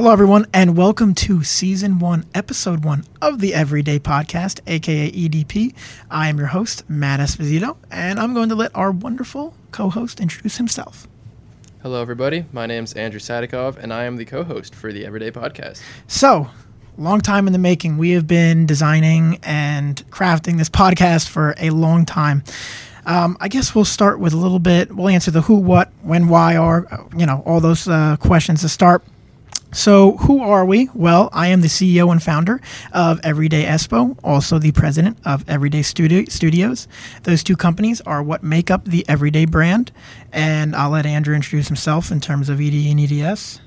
Hello, everyone, and welcome to season one, episode one of the Everyday Podcast, aka EDP. I am your host, Matt Esposito, and I'm going to let our wonderful co host introduce himself. Hello, everybody. My name's Andrew Sadikov, and I am the co host for the Everyday Podcast. So, long time in the making. We have been designing and crafting this podcast for a long time. Um, I guess we'll start with a little bit. We'll answer the who, what, when, why, are, you know, all those uh, questions to start. So, who are we? Well, I am the CEO and founder of Everyday Espo, also the president of Everyday Studio- Studios. Those two companies are what make up the Everyday brand. And I'll let Andrew introduce himself in terms of ED and EDS.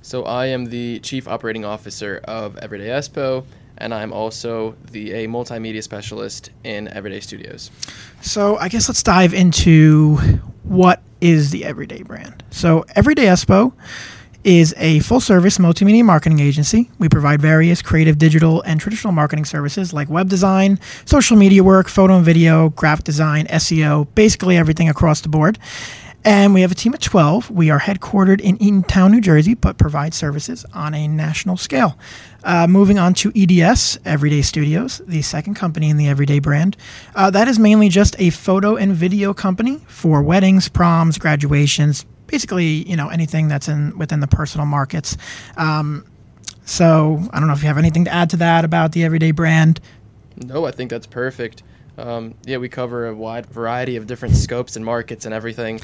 So, I am the Chief Operating Officer of Everyday Espo, and I'm also the a multimedia specialist in Everyday Studios. So, I guess let's dive into what is the Everyday brand. So, Everyday Espo is a full service multimedia marketing agency. We provide various creative, digital, and traditional marketing services like web design, social media work, photo and video, graphic design, SEO, basically everything across the board. And we have a team of 12. We are headquartered in Eatontown, New Jersey, but provide services on a national scale. Uh, moving on to EDS, Everyday Studios, the second company in the Everyday brand. Uh, that is mainly just a photo and video company for weddings, proms, graduations, basically, you know, anything that's in within the personal markets. Um, so I don't know if you have anything to add to that about the Everyday brand. No, I think that's perfect. Um, yeah, we cover a wide variety of different scopes and markets and everything.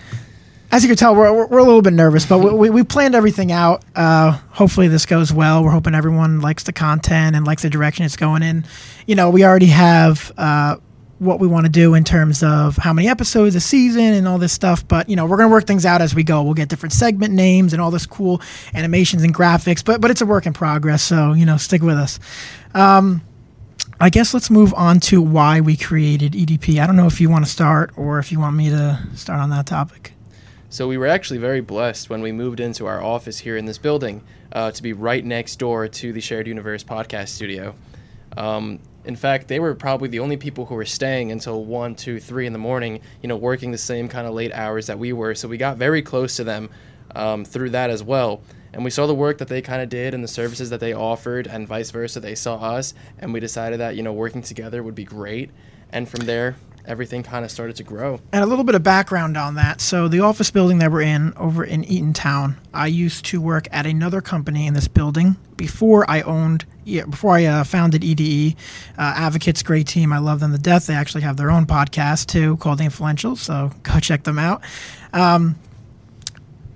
As you can tell, we're, we're, a little bit nervous, but we, we, we planned everything out. Uh, hopefully, this goes well. We're hoping everyone likes the content and likes the direction it's going in. You know, we already have uh, what we want to do in terms of how many episodes a season and all this stuff. But you know, we're gonna work things out as we go. We'll get different segment names and all this cool animations and graphics. But but it's a work in progress. So you know, stick with us. Um, I guess let's move on to why we created EDP. I don't know if you want to start or if you want me to start on that topic. So, we were actually very blessed when we moved into our office here in this building uh, to be right next door to the Shared Universe podcast studio. Um, in fact, they were probably the only people who were staying until one, two, three in the morning, you know, working the same kind of late hours that we were. So we got very close to them um, through that as well. And we saw the work that they kind of did and the services that they offered, and vice versa. They saw us, and we decided that, you know, working together would be great. And from there, everything kind of started to grow. And a little bit of background on that. So, the office building that we're in over in Eatontown, I used to work at another company in this building before I owned, yeah, before I uh, founded EDE. Uh, Advocates, great team. I love them to death. They actually have their own podcast too called The Influential. So, go check them out. Um,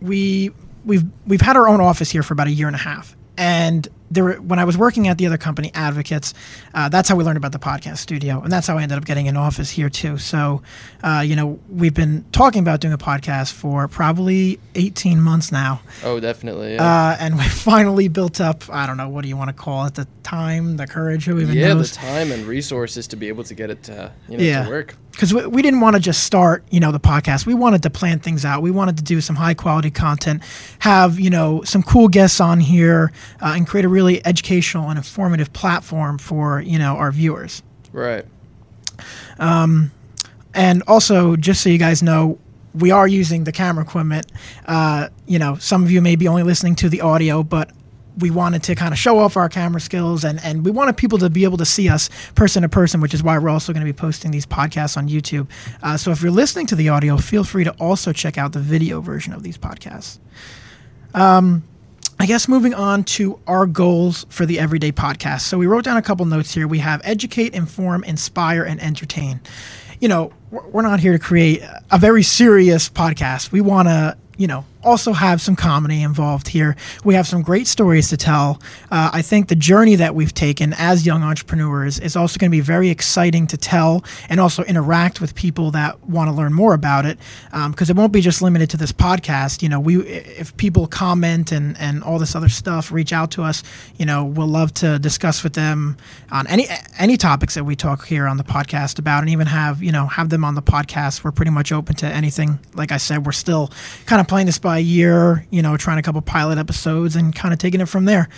we we've we've had our own office here for about a year and a half, and there were, when I was working at the other company, Advocates, uh, that's how we learned about the podcast studio, and that's how I ended up getting an office here too. So, uh, you know, we've been talking about doing a podcast for probably 18 months now. Oh, definitely. Yeah. Uh, and we finally built up. I don't know what do you want to call it? The time, the courage, who even yeah, knows? the time and resources to be able to get it to, you know, Yeah. to work. Because we, we didn't want to just start you know the podcast. We wanted to plan things out. We wanted to do some high quality content have you know some cool guests on here uh, and create a really educational and informative platform for you know our viewers. Right. and also just so you guys know we are using the camera equipment. Uh, you know some of you may be only listening to the audio but we wanted to kind of show off our camera skills and, and we wanted people to be able to see us person to person which is why we're also going to be posting these podcasts on youtube uh, so if you're listening to the audio feel free to also check out the video version of these podcasts Um, I guess moving on to our goals for the Everyday Podcast. So we wrote down a couple notes here. We have educate, inform, inspire, and entertain. You know, we're we're not here to create a very serious podcast. We want to, you know, also have some comedy involved here. We have some great stories to tell. Uh, I think the journey that we've taken as young entrepreneurs is also going to be very exciting to tell and also interact with people that want to learn more about it because it won't be just limited to this podcast. You know, we if people comment and and all this other stuff, reach out to us. You know, we'll love to discuss with them on any any topics that we talk here on the podcast about, and even have you know have them on the podcast. We're pretty much open to anything. Like I said, we're still kind of playing this by ear. You know, trying a couple pilot episodes and kind of taking it from there.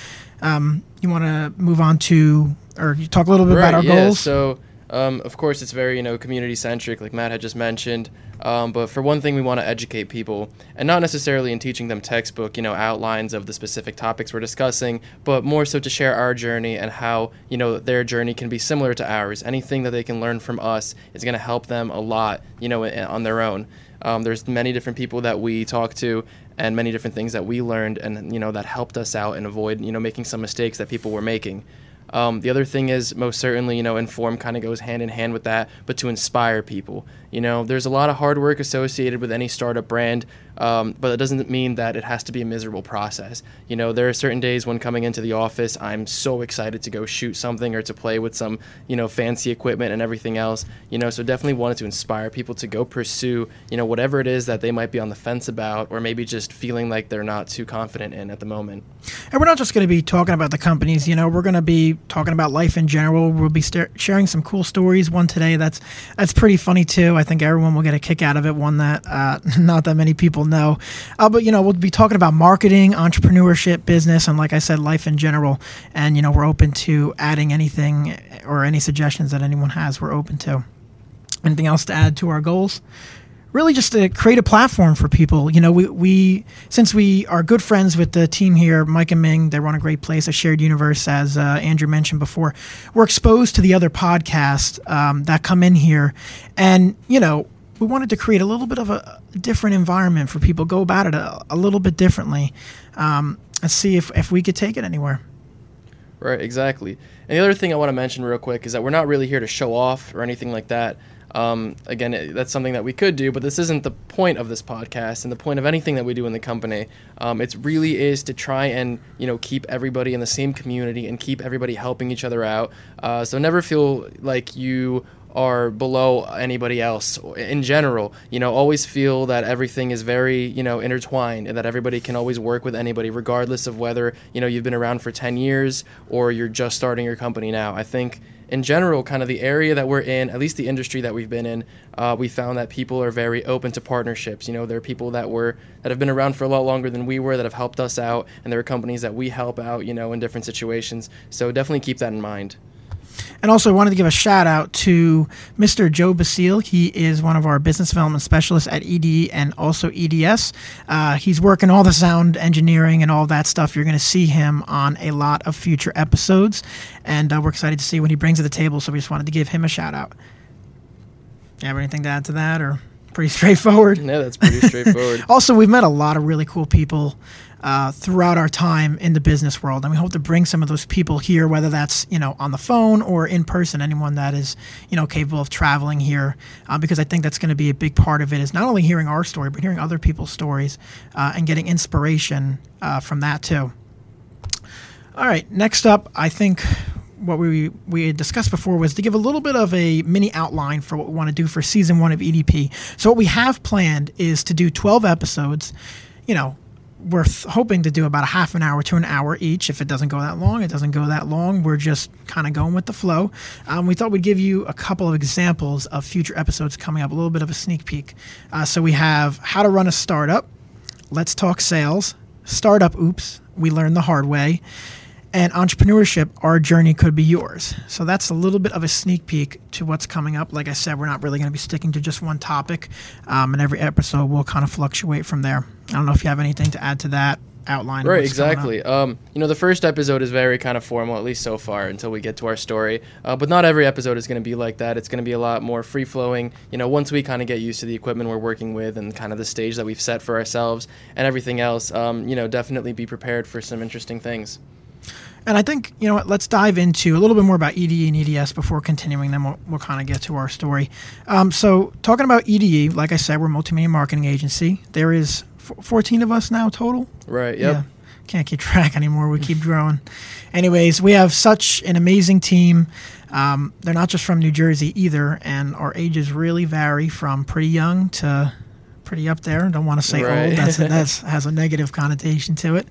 Um, you want to move on to or you talk a little bit about our yeah. goals? So Um, of course, it's very you know community centric, like Matt had just mentioned. Um, but for one thing, we want to educate people, and not necessarily in teaching them textbook, you know, outlines of the specific topics we're discussing, but more so to share our journey and how you know their journey can be similar to ours. Anything that they can learn from us is going to help them a lot, you know, on their own. Um, there's many different people that we talk to, and many different things that we learned, and you know that helped us out and avoid you know making some mistakes that people were making. Um, the other thing is most certainly, you know, inform kind of goes hand in hand with that, but to inspire people. You know, there's a lot of hard work associated with any startup brand, um, but it doesn't mean that it has to be a miserable process. You know, there are certain days when coming into the office, I'm so excited to go shoot something or to play with some, you know, fancy equipment and everything else. You know, so definitely wanted to inspire people to go pursue, you know, whatever it is that they might be on the fence about or maybe just feeling like they're not too confident in at the moment. And we're not just going to be talking about the companies, you know, we're going to be talking about life in general. We'll be st- sharing some cool stories. One today that's that's pretty funny too. I think everyone will get a kick out of it. One that uh, not that many people know. Uh, but you know, we'll be talking about marketing, entrepreneurship, business, and like I said, life in general. And you know, we're open to adding anything or any suggestions that anyone has. We're open to. Anything else to add to our goals? Really just to create a platform for people. You know, we, we since we are good friends with the team here, Mike and Ming, they run a great place, a shared universe, as uh, Andrew mentioned before. We're exposed to the other podcasts um, that come in here, and you know, we wanted to create a little bit of a different environment for people, go about it a, a little bit differently, um, and see if if we could take it anywhere. Right, exactly. And the other thing I want to mention real quick is that we're not really here to show off or anything like that. Um, again, it, that's something that we could do, but this isn't the point of this podcast and the point of anything that we do in the company. Um, it really is to try and you know keep everybody in the same community and keep everybody helping each other out. Uh, so never feel like you are below anybody else in general you know always feel that everything is very you know intertwined and that everybody can always work with anybody regardless of whether you know you've been around for 10 years or you're just starting your company now i think in general, kind of the area that we're in, at least the industry that we've been in, uh, we found that people are very open to partnerships. You know, there are people that were that have been around for a lot longer than we were that have helped us out, and there are companies that we help out. You know, in different situations. So definitely keep that in mind. And also, I wanted to give a shout out to Mr. Joe Basile. He is one of our business development specialists at EDE and also EDS. Uh, he's working all the sound engineering and all that stuff. You're going to see him on a lot of future episodes. And uh, we're excited to see what he brings to the table. So we just wanted to give him a shout out. You have anything to add to that or? Pretty straightforward. No, that's pretty straightforward. also, we've met a lot of really cool people uh, throughout our time in the business world, and we hope to bring some of those people here, whether that's you know on the phone or in person. Anyone that is you know capable of traveling here, uh, because I think that's going to be a big part of it. Is not only hearing our story, but hearing other people's stories uh, and getting inspiration uh, from that too. All right, next up, I think what we we discussed before was to give a little bit of a mini outline for what we want to do for season one of EDP. So what we have planned is to do 12 episodes. You know, we're hoping to do about a half an hour to an hour each. If it doesn't go that long, it doesn't go that long. We're just kind of going with the flow. Um, we thought we'd give you a couple of examples of future episodes coming up, a little bit of a sneak peek. Uh, so we have how to run a startup, let's talk sales, startup oops, we learned the hard way, and entrepreneurship, our journey could be yours. So that's a little bit of a sneak peek to what's coming up. Like I said, we're not really going to be sticking to just one topic, um, and every episode will kind of fluctuate from there. I don't know if you have anything to add to that outline. Right, exactly. Um, you know, the first episode is very kind of formal, at least so far, until we get to our story. Uh, but not every episode is going to be like that. It's going to be a lot more free flowing. You know, once we kind of get used to the equipment we're working with and kind of the stage that we've set for ourselves and everything else, um, you know, definitely be prepared for some interesting things. And I think, you know what, let's dive into a little bit more about EDE and EDS before continuing, then we'll, we'll kind of get to our story. Um, so, talking about EDE, like I said, we're a multimedia marketing agency. There is f- 14 of us now total. Right, yep. Yeah. Can't keep track anymore. We keep growing. Anyways, we have such an amazing team. Um, they're not just from New Jersey either, and our ages really vary from pretty young to pretty up there. Don't want to say right. old. That's that's has a negative connotation to it.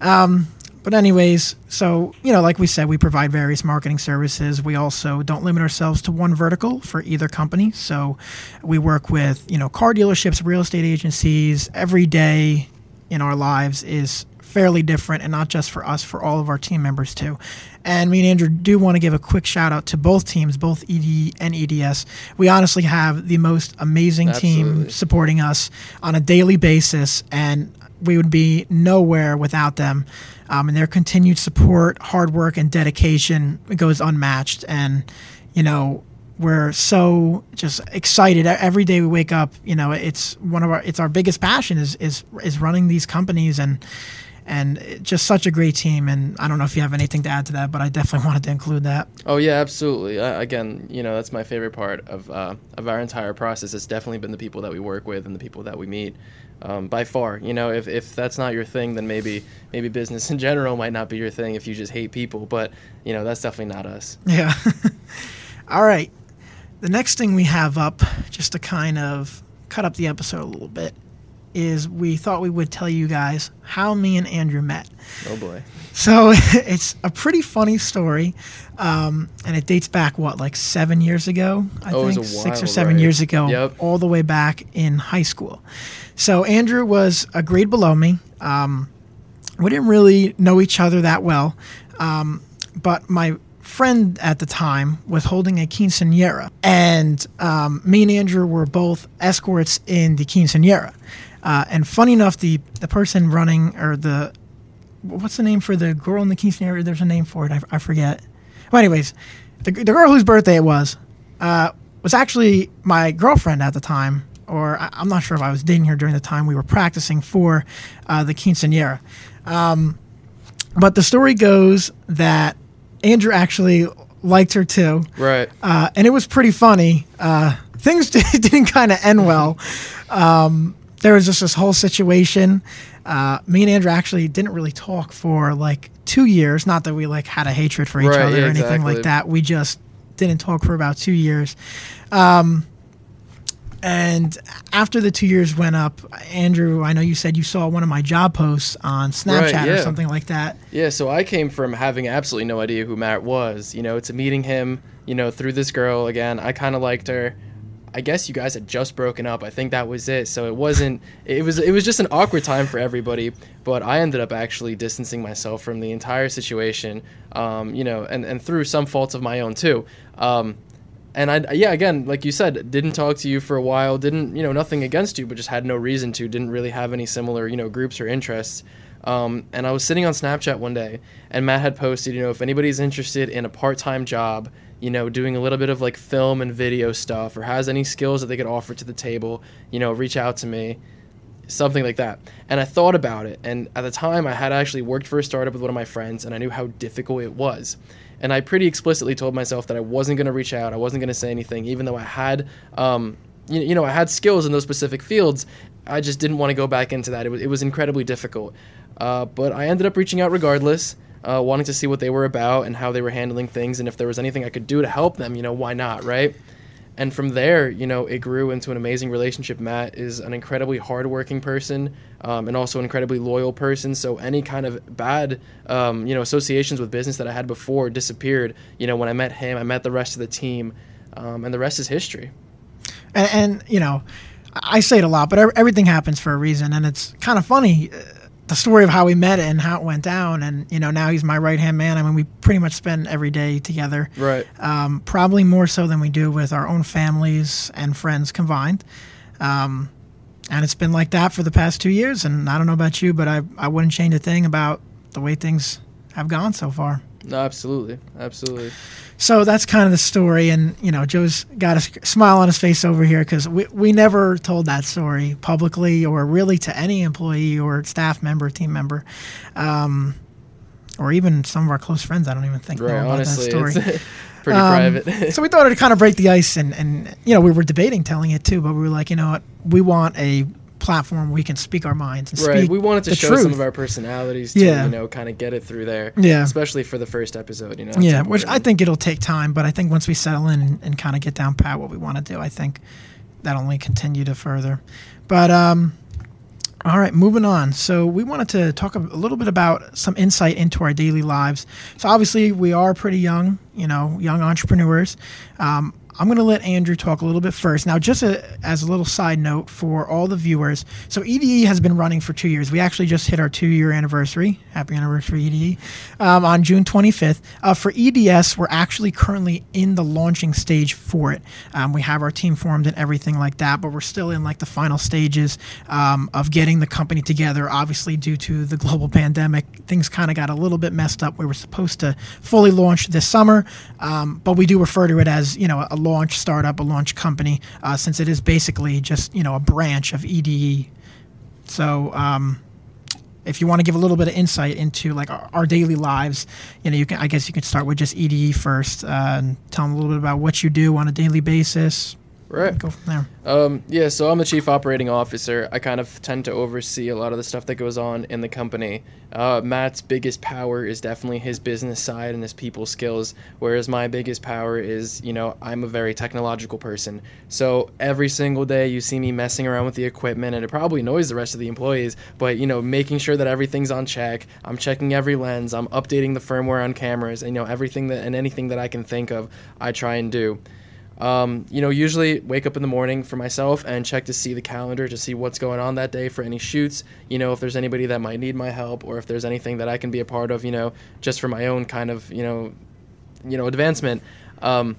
Um, but anyways, so you know, like we said, we provide various marketing services. We also don't limit ourselves to one vertical for either company. So we work with you know car dealerships, real estate agencies. Every day in our lives is fairly different, and not just for us, for all of our team members too. And me and Andrew do want to give a quick shout out to both teams, both ED and EDS. We honestly have the most amazing team supporting us on a daily basis, and we would be nowhere without them. Um, and their continued support, hard work, and dedication goes unmatched. And you know, we're so just excited every day we wake up. You know, it's one of our it's our biggest passion is is is running these companies and and just such a great team. And I don't know if you have anything to add to that, but I definitely wanted to include that. Oh yeah, absolutely. Uh, again, you know that's my favorite part of uh, of our entire process. It's definitely been the people that we work with and the people that we meet. Um, by far, you know, if, if that's not your thing, then maybe maybe business in general might not be your thing if you just hate people. But you know, that's definitely not us. Yeah. All right. The next thing we have up, just to kind of cut up the episode a little bit, is we thought we would tell you guys how me and Andrew met. Oh boy. So it's a pretty funny story, um, and it dates back what, like seven years ago? I Oh, think six or seven years ago, Yep. all the way back in high school. So Andrew was a grade below me. Um, we didn't really know each other that well, um, but my friend at the time was holding a quinceanera, and um, me and Andrew were both escorts in the quinceanera. Uh, and funny enough, the the person running or the what's the name for the girl in the quinceanera? There's a name for it. I, I forget. Well, anyways, the, the girl whose birthday it was uh, was actually my girlfriend at the time, or I, I'm not sure if I was dating her during the time we were practicing for uh, the quinceanera. Um, but the story goes that Andrew actually liked her too, Right. uh, and it was pretty funny. Uh, things didn't kind of end well. Um, there was just this whole situation. Uh, me and Andrew actually didn't really talk for like two years. Not that we like had a hatred for each Right, other yeah, or anything exactly. like that. We just didn't talk for about two years. Um, and after the two years went up, Andrew, I know you said you saw one of my job posts on Snapchat or yeah. something like that. Yeah, so I came from having absolutely no idea who Matt was, you know, to meeting him, you know, through this girl again. I kind of liked her. I guess you guys had just broken up. I think that was it. So it wasn't it was it was just an awkward time for everybody, but I ended up actually distancing myself from the entire situation. Um, you know, and and through some faults of my own too. Um, and I yeah again like you said didn't talk to you for a while didn't you know nothing against you but just had no reason to didn't really have any similar you know groups or interests um, and I was sitting on Snapchat one day and Matt had posted you know if anybody's interested in a part-time job you know doing a little bit of like film and video stuff or has any skills that they could offer to the table you know reach out to me something like that. And I thought about it. And at the time, I had actually worked for a startup with one of my friends, and I knew how difficult it was. And I pretty explicitly told myself that I wasn't going to reach out. I wasn't going to say anything, even though I had, um, you, know, I had skills in those specific fields. I just didn't want to go back into that. It was, it was incredibly difficult. Uh, but I ended up reaching out regardless, uh, wanting to see what they were about and how they were handling things, and if there was anything I could do to help them. You know, why not, right? and from there, you know, it grew into an amazing relationship. Matt is an incredibly hardworking person, um, and also an incredibly loyal person. So any kind of bad, um, you know, associations with business that I had before disappeared. You know, when I met him, I met the rest of the team, um, and the rest is history. and, and you know, I say it a lot, but everything happens for a reason, and it's kind of funny the story of how we met and how it went down. And you know, now he's my right hand man. I mean, we pretty much spend every day together. Right. Um, probably more so than we do with our own families and friends combined. Um, and it's been like that for the past two years. And I don't know about you, but I I wouldn't change a thing about the way things have gone so far. No, absolutely, absolutely. So that's kind of the story, and you know, Joe's got a smile on his face over here because we we never told that story publicly or really to any employee or staff member, team member, um, or even some of our close friends. I don't even think Right. know about Honestly, that story. pretty Um, private. so we thought it'd kind of break the ice, and and you know, we were debating telling it too, but we were like, you know what, we want a platform we can speak our minds and Right. speak We wanted to show truth. some of our personalities to, Yeah. you know, kind of get it through there. Yeah. Especially for the first episode, you know. Yeah, which I think it'll take time, but I think once we settle in and, and kind of get down pat what we want to do, I think that'll only continue to further. But um, all right, moving on. So we wanted to talk a, a little bit about some insight into our daily lives. So obviously we are pretty young, you know, young entrepreneurs. Um, I'm going to let Andrew talk a little bit first. Now, just a, as a little side note for all the viewers, so EDE has been running for two years. We actually just hit our two year anniversary. Happy anniversary, EDE, um, on June 25th. Uh, for EDS, we're actually currently in the launching stage for it. Um, we have our team formed and everything like that, but we're still in like the final stages um, of getting the company together. Obviously, due to the global pandemic, things kind of got a little bit messed up. We were supposed to fully launch this summer, um, but we do refer to it as you know a launch startup, a launch company, uh, since it is basically just you know a branch of EDE. So. Um, if you want to give a little bit of insight into like our, our, daily lives, you know, you can I guess you can start with just EDE first uh, and tell them a little bit about what you do on a daily basis. Right. Go from there. Um, yeah, so I'm the chief operating officer. I kind of tend to oversee a lot of the stuff that goes on in the company. Uh, Matt's biggest power is definitely his business side and his people skills, whereas my biggest power is, you know, I'm a very technological person. So every single day you see me messing around with the equipment, and it probably annoys the rest of the employees, but, you know, making sure that everything's on check. I'm checking every lens. I'm updating the firmware on cameras, and, you know, everything that and anything that I can think of, I try and do. Um, you know, usually wake up in the morning for myself and check to see the calendar to see what's going on that day for any shoots. You know, if there's anybody that might need my help or if there's anything that I can be a part of. You know, just for my own kind of you know, you know, advancement. Um,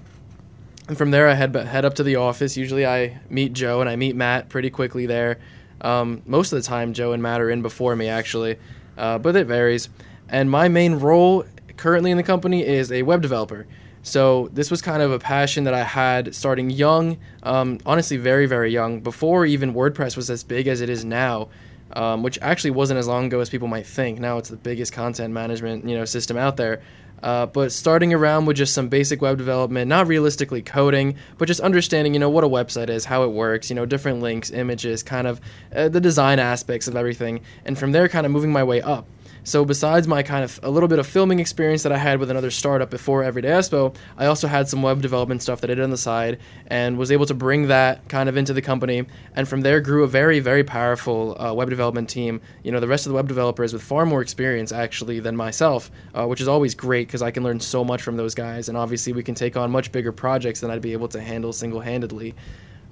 and from there, I head head up to the office. Usually, I meet Joe and I meet Matt pretty quickly there. Um, most of the time, Joe and Matt are in before me actually, uh, but it varies. And my main role currently in the company is a web developer. So this was kind of a passion that I had starting young, um, honestly, very, very young, before even WordPress was as big as it is now, um, which actually wasn't as long ago as people might think. Now it's the biggest content management you know system out there. Uh, but starting around with just some basic web development, not realistically coding, but just understanding, you know, what a website is, how it works, you know, different links, images, kind of uh, the design aspects of everything, and from there, kind of moving my way up. So besides my kind of a little bit of filming experience that I had with another startup before Everyday Espo, I also had some web development stuff that I did on the side and was able to bring that kind of into the company. And from there grew a very, very powerful uh, web development team. You know, the rest of the web developers with far more experience actually than myself, uh, which is always great because I can learn so much from those guys. And obviously we can take on much bigger projects than I'd be able to handle single-handedly.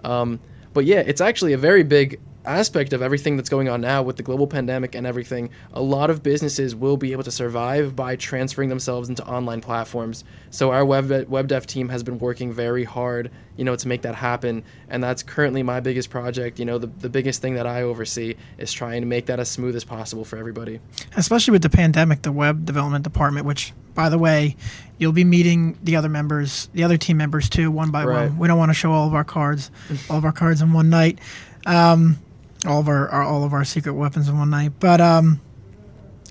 Um, but yeah, it's actually a very big aspect of everything that's going on now with the global pandemic and everything, a lot of businesses will be able to survive by transferring themselves into online platforms. So our web web dev team has been working very hard, you know, to make that happen, and that's currently my biggest project. You know, the the biggest thing that I oversee is trying to make that as smooth as possible for everybody. Especially with the pandemic, the web development department, which by the way, you'll be meeting the other members, the other team members too, one by right. one. We don't want to show all of our cards, all of our cards in one night. Um, all of our, our, all of our secret weapons in one night. But um,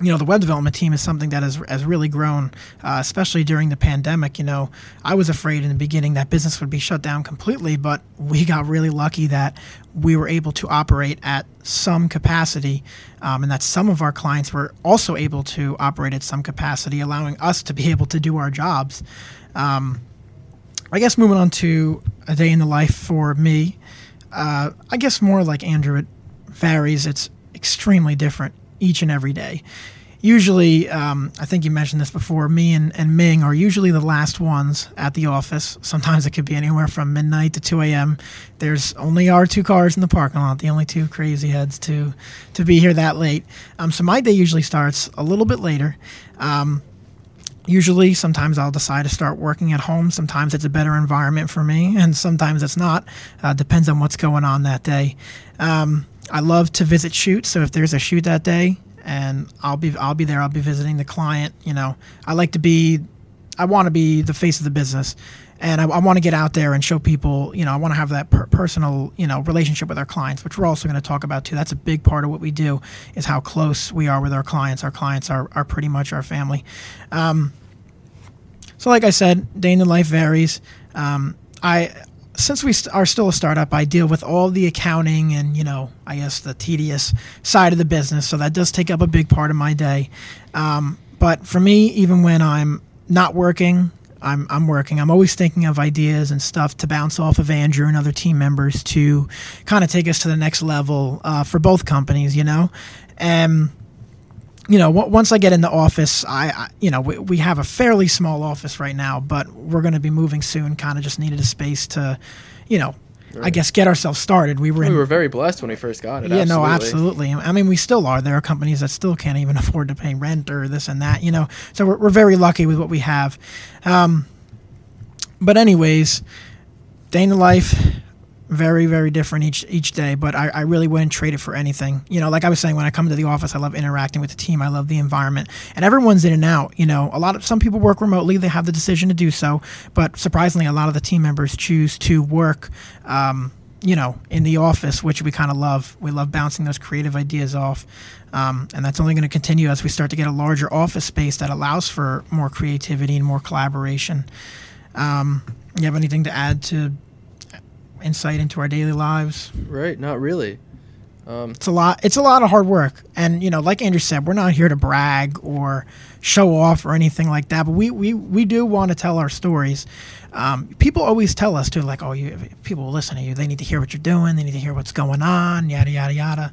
you know, the web development team is something that has, has really grown, uh, especially during the pandemic. You know, I was afraid in the beginning that business would be shut down completely, but we got really lucky that we were able to operate at some capacity, um, and that some of our clients were also able to operate at some capacity, allowing us to be able to do our jobs. Um, I guess moving on to a day in the life for me, uh, I guess more like Andrew, varies. It's extremely different each and every day. Usually, um, I think you mentioned this before, me and, and Ming are usually the last ones at the office. Sometimes it could be anywhere from midnight to 2 a.m. There's only our two cars in the parking lot, the only two crazy heads to, to be here that late. Um, so my day usually starts a little bit later. Um, usually sometimes i'll decide to start working at home sometimes it's a better environment for me and sometimes it's not uh, depends on what's going on that day um, I love to visit shoots. So if there's a shoot that day, and I'll be I'll be there. I'll be visiting the client. You know, I like to be. I want to be the face of the business, and I, I want to get out there and show people. You know, I want to have that per- personal you know relationship with our clients, which we're also going to talk about too. That's a big part of what we do is how close we are with our clients. Our clients are are pretty much our family. Um, so, like I said, day in the life varies. Um, I since we st- are still a startup, I deal with all the accounting and, you know, I guess the tedious side of the business. So that does take up a big part of my day. Um, but for me, even when I'm not working, I'm, I'm working. I'm always thinking of ideas and stuff to bounce off of Andrew and other team members to kind of take us to the next level uh, for both companies, you know? And you know, w- once I get in the office, I, I you know, we, we have a fairly small office right now, but we're going to be moving soon. Kind of just needed a space to, you know, I guess get ourselves started. We were We in, were very blessed when we first got it. yeah, absolutely. no, absolutely. I mean, we still are. There are companies that still can't even afford to pay rent or this and that, you know. So we're, we're very lucky with what we have. Um, but anyways, day in the life, very very different each each day. But I, I really wouldn't trade it for anything. You know, like I was saying, when I come to the office, I love interacting with the team. I love the environment, and everyone's in and out. You know, a lot of some people work remotely. They have the decision to do so, but surprisingly, a lot of the team members choose to work. Um, you know, in the office, which we kind of love. We love bouncing those creative ideas off. Um, and that's only going to continue as we start to get a larger office space that allows for more creativity and more collaboration. Um, you have anything to add to insight into our daily lives? Right, not really. Um, It's a lot. It's a lot of hard work, and you know, like Andrew said, we're not here to brag or show off or anything like that. But we we, we do want to tell our stories. Um, people always tell us to like, oh, you people will listen to you. They need to hear what you're doing. They need to hear what's going on. Yada yada yada.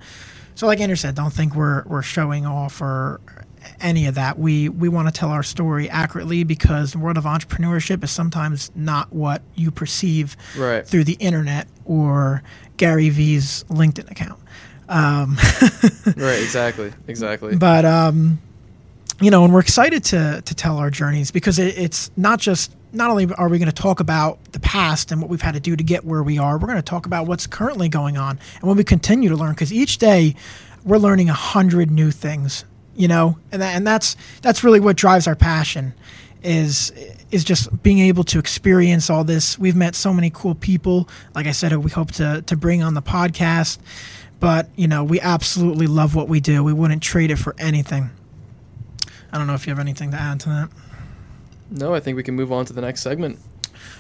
So, like Andrew said, don't think we're we're showing off or any of that. We we want to tell our story accurately because the world of entrepreneurship is sometimes not what you perceive Right. through the internet or Gary V's LinkedIn account. Um, right, exactly, exactly. but um, you know, and we're excited to to tell our journeys because it, it's not just not only are we going to talk about the past and what we've had to do to get where we are, we're going to talk about what's currently going on and what we continue to learn because each day we're learning a hundred new things. You know, and that, and that's that's really what drives our passion is is just being able to experience all this. We've met so many cool people. Like I said, we hope to to bring on the podcast. But you know, we absolutely love what we do. We wouldn't trade it for anything. I don't know if you have anything to add to that. No, I think we can move on to the next segment.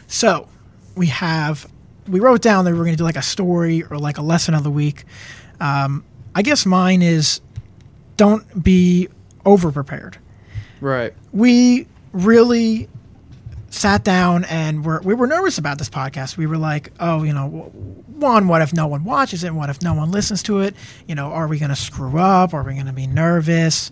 So we have we wrote down that we were going to do like a story or like a lesson of the week. Um, I guess mine is don't be over prepared. Right. we really sat down and we're, we were nervous about this podcast. We were like, oh, you know, one, what if no one watches it? What if no one listens to it? You know, are we going to screw up? Are we going to be nervous?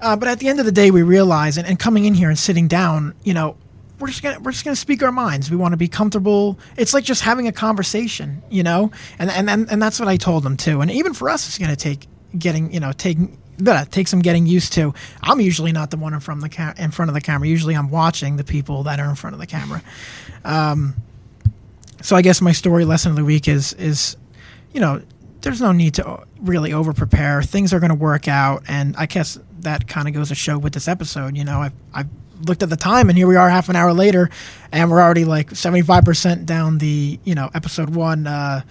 Uh, but at the end of the day, we realize, and, and coming in here and sitting down, you know, we're just gonna we're just gonna speak our minds. We want to be comfortable. It's like just having a conversation, you know, and and and, and that's what I told them too. And even for us, it's gonna take getting you know taking but take some getting used to. I'm usually not the one in front of the ca- in front of the camera. Usually, I'm watching the people that are in front of the camera. Um, so I guess my story lesson of the week is is, you know, there's no need to really over prepare. Things are going to work out, and I guess that kind of goes to show with this episode. You know, I I looked at the time, and here we are, half an hour later, and we're already like 75 percent down the you know episode one uh,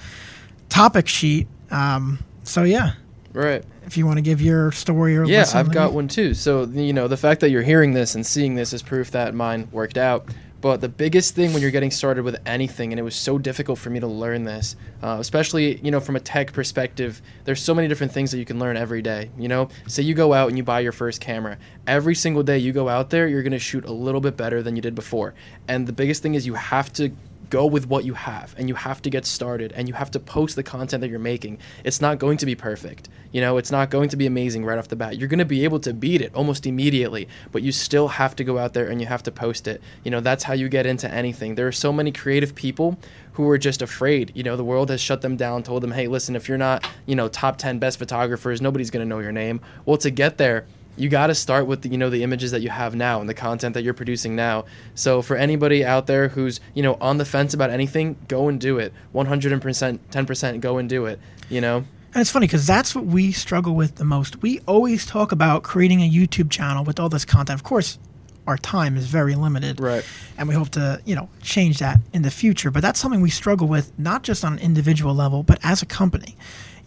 topic sheet. Um, so yeah, Right. if you want to give your story or Yeah, I've got one too. So, you know, the fact that you're hearing this and seeing this is proof that mine worked out. But the biggest thing when you're getting started with anything, and it was so difficult for me to learn this, uh, especially, you know, from a tech perspective, there's so many different things that you can learn every day. You know, say you go out and you buy your first camera. Every single day you go out there, you're to shoot a little bit better than you did before. And the biggest thing is you have to go with what you have and you have to get started and you have to post the content that you're making. It's not going to be perfect. You know, it's not going to be amazing right off the bat. You're going to be able to beat it almost immediately, but you still have to go out there and you have to post it. You know, that's how you get into anything. There are so many creative people who are just afraid. You know, the world has shut them down, told them, "Hey, listen, if you're not, you know, top 10 best photographers, nobody's going to know your name." Well, to get there, you got to start with the, you know the images that you have now and the content that you're producing now. So for anybody out there who's you know on the fence about anything, go and do it. 100% 10% go and do it, you know? And it's funny because that's what we struggle with the most. We always talk about creating a YouTube channel with all this content. Of course, our time is very limited. Right. And we hope to, you know, change that in the future. But that's something we struggle with, not just on an individual level, but as a company.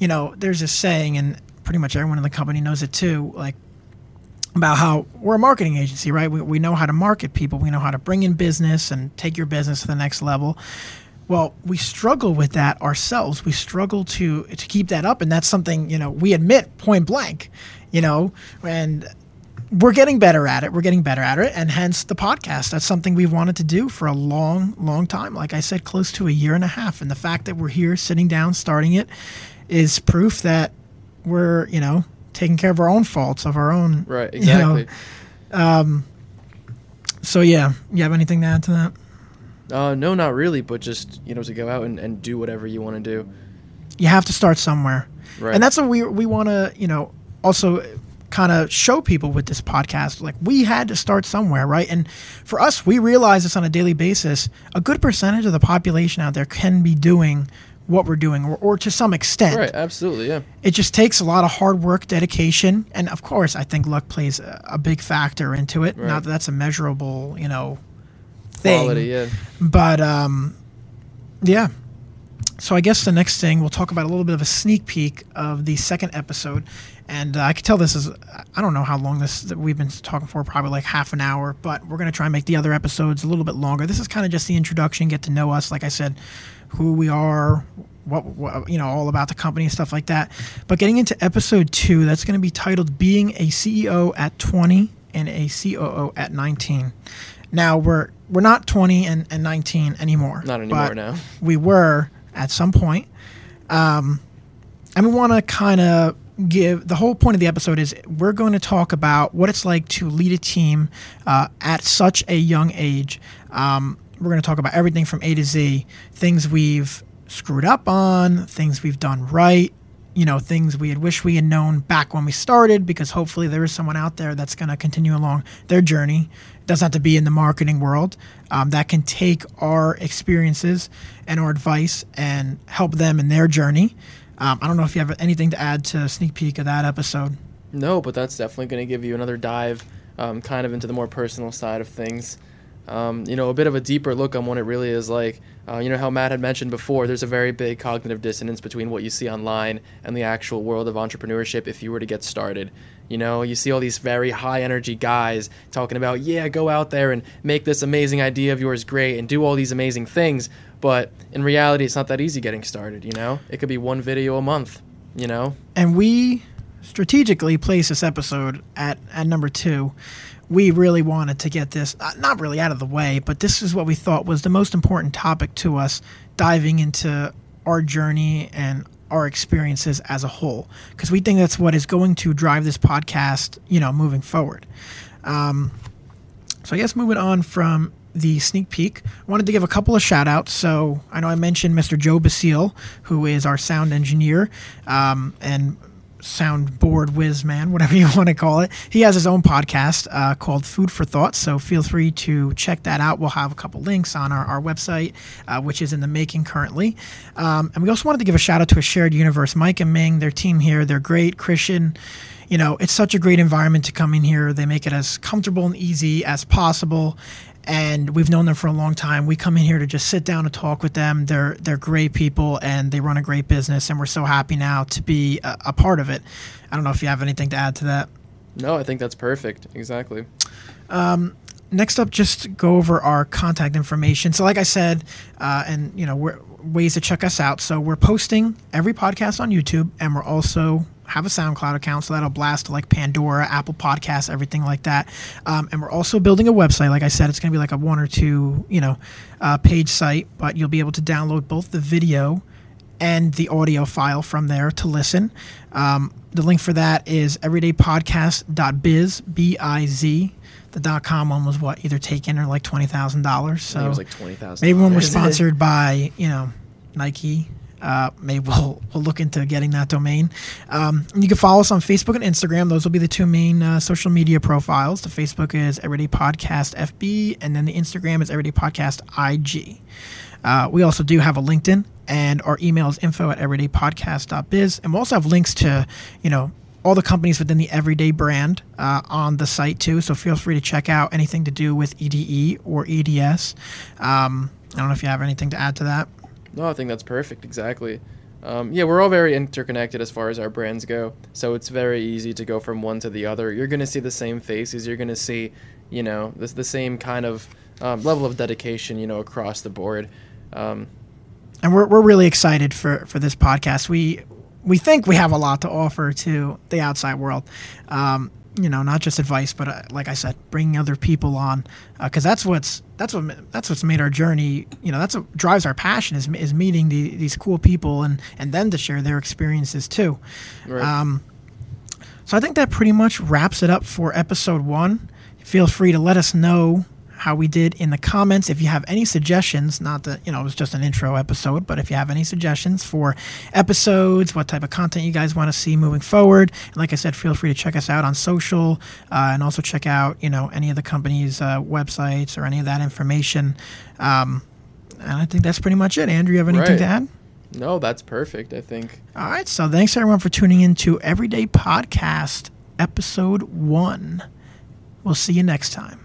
You know, there's this saying, and pretty much everyone in the company knows it too, like about how we're a marketing agency, right? We, we know how to market people, we know how to bring in business and take your business to the next level. Well, we struggle with that ourselves. We struggle to to keep that up, and that's something you know we admit point blank, you know, and we're getting better at it. We're getting better at it, and hence the podcast. That's something we've wanted to do for a long, long time. Like I said, close to a year and a half, and the fact that we're here, sitting down, starting it, is proof that we're you know taking care of our own faults of our own. Right. you know. Exactly. So yeah, you have anything to add to that? Uh, no, not really, but just you know to go out and, and do whatever you want to do. You have to start somewhere. Right. And that's what we we want to, you know, also kind of show people with this podcast. Like we had to start somewhere, right? And for us, we realize this on a daily basis. A good percentage of the population out there can be doing what we're doing, or, or to some extent. right. Absolutely. Yeah. It just takes a lot of hard work, dedication, and of course, I think luck plays a, a big factor into it. Right. Not that that's a measurable, you know, thing. Quality. Yeah. But um, yeah. So I guess the next thing we'll talk about a little bit of a sneak peek of the second episode, and uh, I could tell this is I don't know how long this that we've been talking for, probably like half an hour, but we're gonna try and make the other episodes a little bit longer. This is kind of just the introduction, get to know us, like I said, who we are, what, what you know, all about the company and stuff like that. But getting into episode two, that's gonna be titled "Being a CEO at 20 and a COO at 19." Now we're we're not 20 and, and 19 anymore. Not anymore now. We were at some point. Um, and we want to kind of give the whole point of the episode is we're going to talk about what it's like to lead a team uh, at such a young age. Um, we're going to talk about everything from A to Z, things we've screwed up on, things we've done right, you know, things we had wished we had known back when we started, because hopefully there is someone out there that's going to continue along their journey. It doesn't have to be in the marketing world. Um, that can take our experiences and our advice and help them in their journey. Um, I don't know if you have anything to add to a sneak peek of that episode. No, but that's definitely going to give you another dive, um, kind of into the more personal side of things. Um, you know, a bit of a deeper look on what it really is like. Uh, you know how Matt had mentioned before. There's a very big cognitive dissonance between what you see online and the actual world of entrepreneurship. If you were to get started, you know, you see all these very high energy guys talking about, yeah, go out there and make this amazing idea of yours great and do all these amazing things. But in reality, it's not that easy getting started. You know, it could be one video a month. You know, and we strategically placed this episode at, at number two. We really wanted to get this, uh, not really out of the way, but this is what we thought was the most important topic to us, diving into our journey and our experiences as a whole, because we think that's what is going to drive this podcast, you know, moving forward. Um, so I guess moving on from the sneak peek, wanted to give a couple of shout outs. So I know I mentioned Mr. Joe Basile, who is our sound engineer um, and soundboard whiz man, whatever you want to call it. He has his own podcast uh, called Food for Thought. So feel free to check that out. We'll have a couple links on our, our website, uh, which is in the making currently. Um, and we also wanted to give a shout out to a shared universe, Mike and Ming, their team here. They're great. Christian you know, it's such a great environment to come in here. They make it as comfortable and easy as possible. And we've known them for a long time. We come in here to just sit down and talk with them. They're they're great people and they run a great business. And we're so happy now to be a, a part of it. I don't know if you have anything to add to that. no, I think that's perfect. Exactly. next up, just go over our contact information. So, like I said, uh, and you know, we're, ways to check us out. So, we're posting every podcast on YouTube, and we're also have a SoundCloud account, so that'll blast like Pandora, Apple Podcasts, everything like that. Um, and we're also building a website. Like I said, it's going to be like a one or two, you know, uh, page site, but you'll be able to download both the video and the audio file from there to listen. Um, the link for that is everydaypodcast.biz, B I Z. The dot com one was what either taken or like twenty thousand dollars. So it was like twenty thousand. maybe when we're sponsored by you know Nike, uh, maybe we'll we'll look into getting that domain. Um, you can follow us on Facebook and Instagram. Those will be the two main uh, social media profiles. The Facebook is Everyday Podcast FB, and then the Instagram is Everyday Podcast IG. Uh, we also do have a LinkedIn, and our email is info at everydaypodcast.biz. And we also have links to, you know, all the companies within the Everyday brand uh, on the site too. So feel free to check out anything to do with EDE or EDS. Um, I don't know if you have anything to add to that. No, I think that's perfect. Exactly. Um, yeah, we're all very interconnected as far as our brands go, so it's very easy to go from one to the other. You're gonna see the same faces. You're gonna see, you know, the, the same kind of um, level of dedication, you know, across the board. Um, and we're, we're really excited for, for this podcast. We we think we have a lot to offer to the outside world. Um, you know, not just advice, but uh, like I said, bringing other people on, because uh, that's what's that's what that's what's made our journey. You know, that's what drives our passion is is meeting the, these cool people and and them to share their experiences too. right. Um, So I think that pretty much wraps it up for episode one. Feel free to let us know how we did in the comments. If you have any suggestions, not that, you know, it was just an intro episode, but if you have any suggestions for episodes, what type of content you guys want to see moving forward, and like I said, feel free to check us out on social uh, and also check out, you know, any of the company's uh, websites or any of that information. Um, and I think that's pretty much it. Andrew, you have anything Right. to add? No, that's perfect. I think. All right. So thanks everyone for tuning in to Everyday Podcast, episode one. We'll see you next time.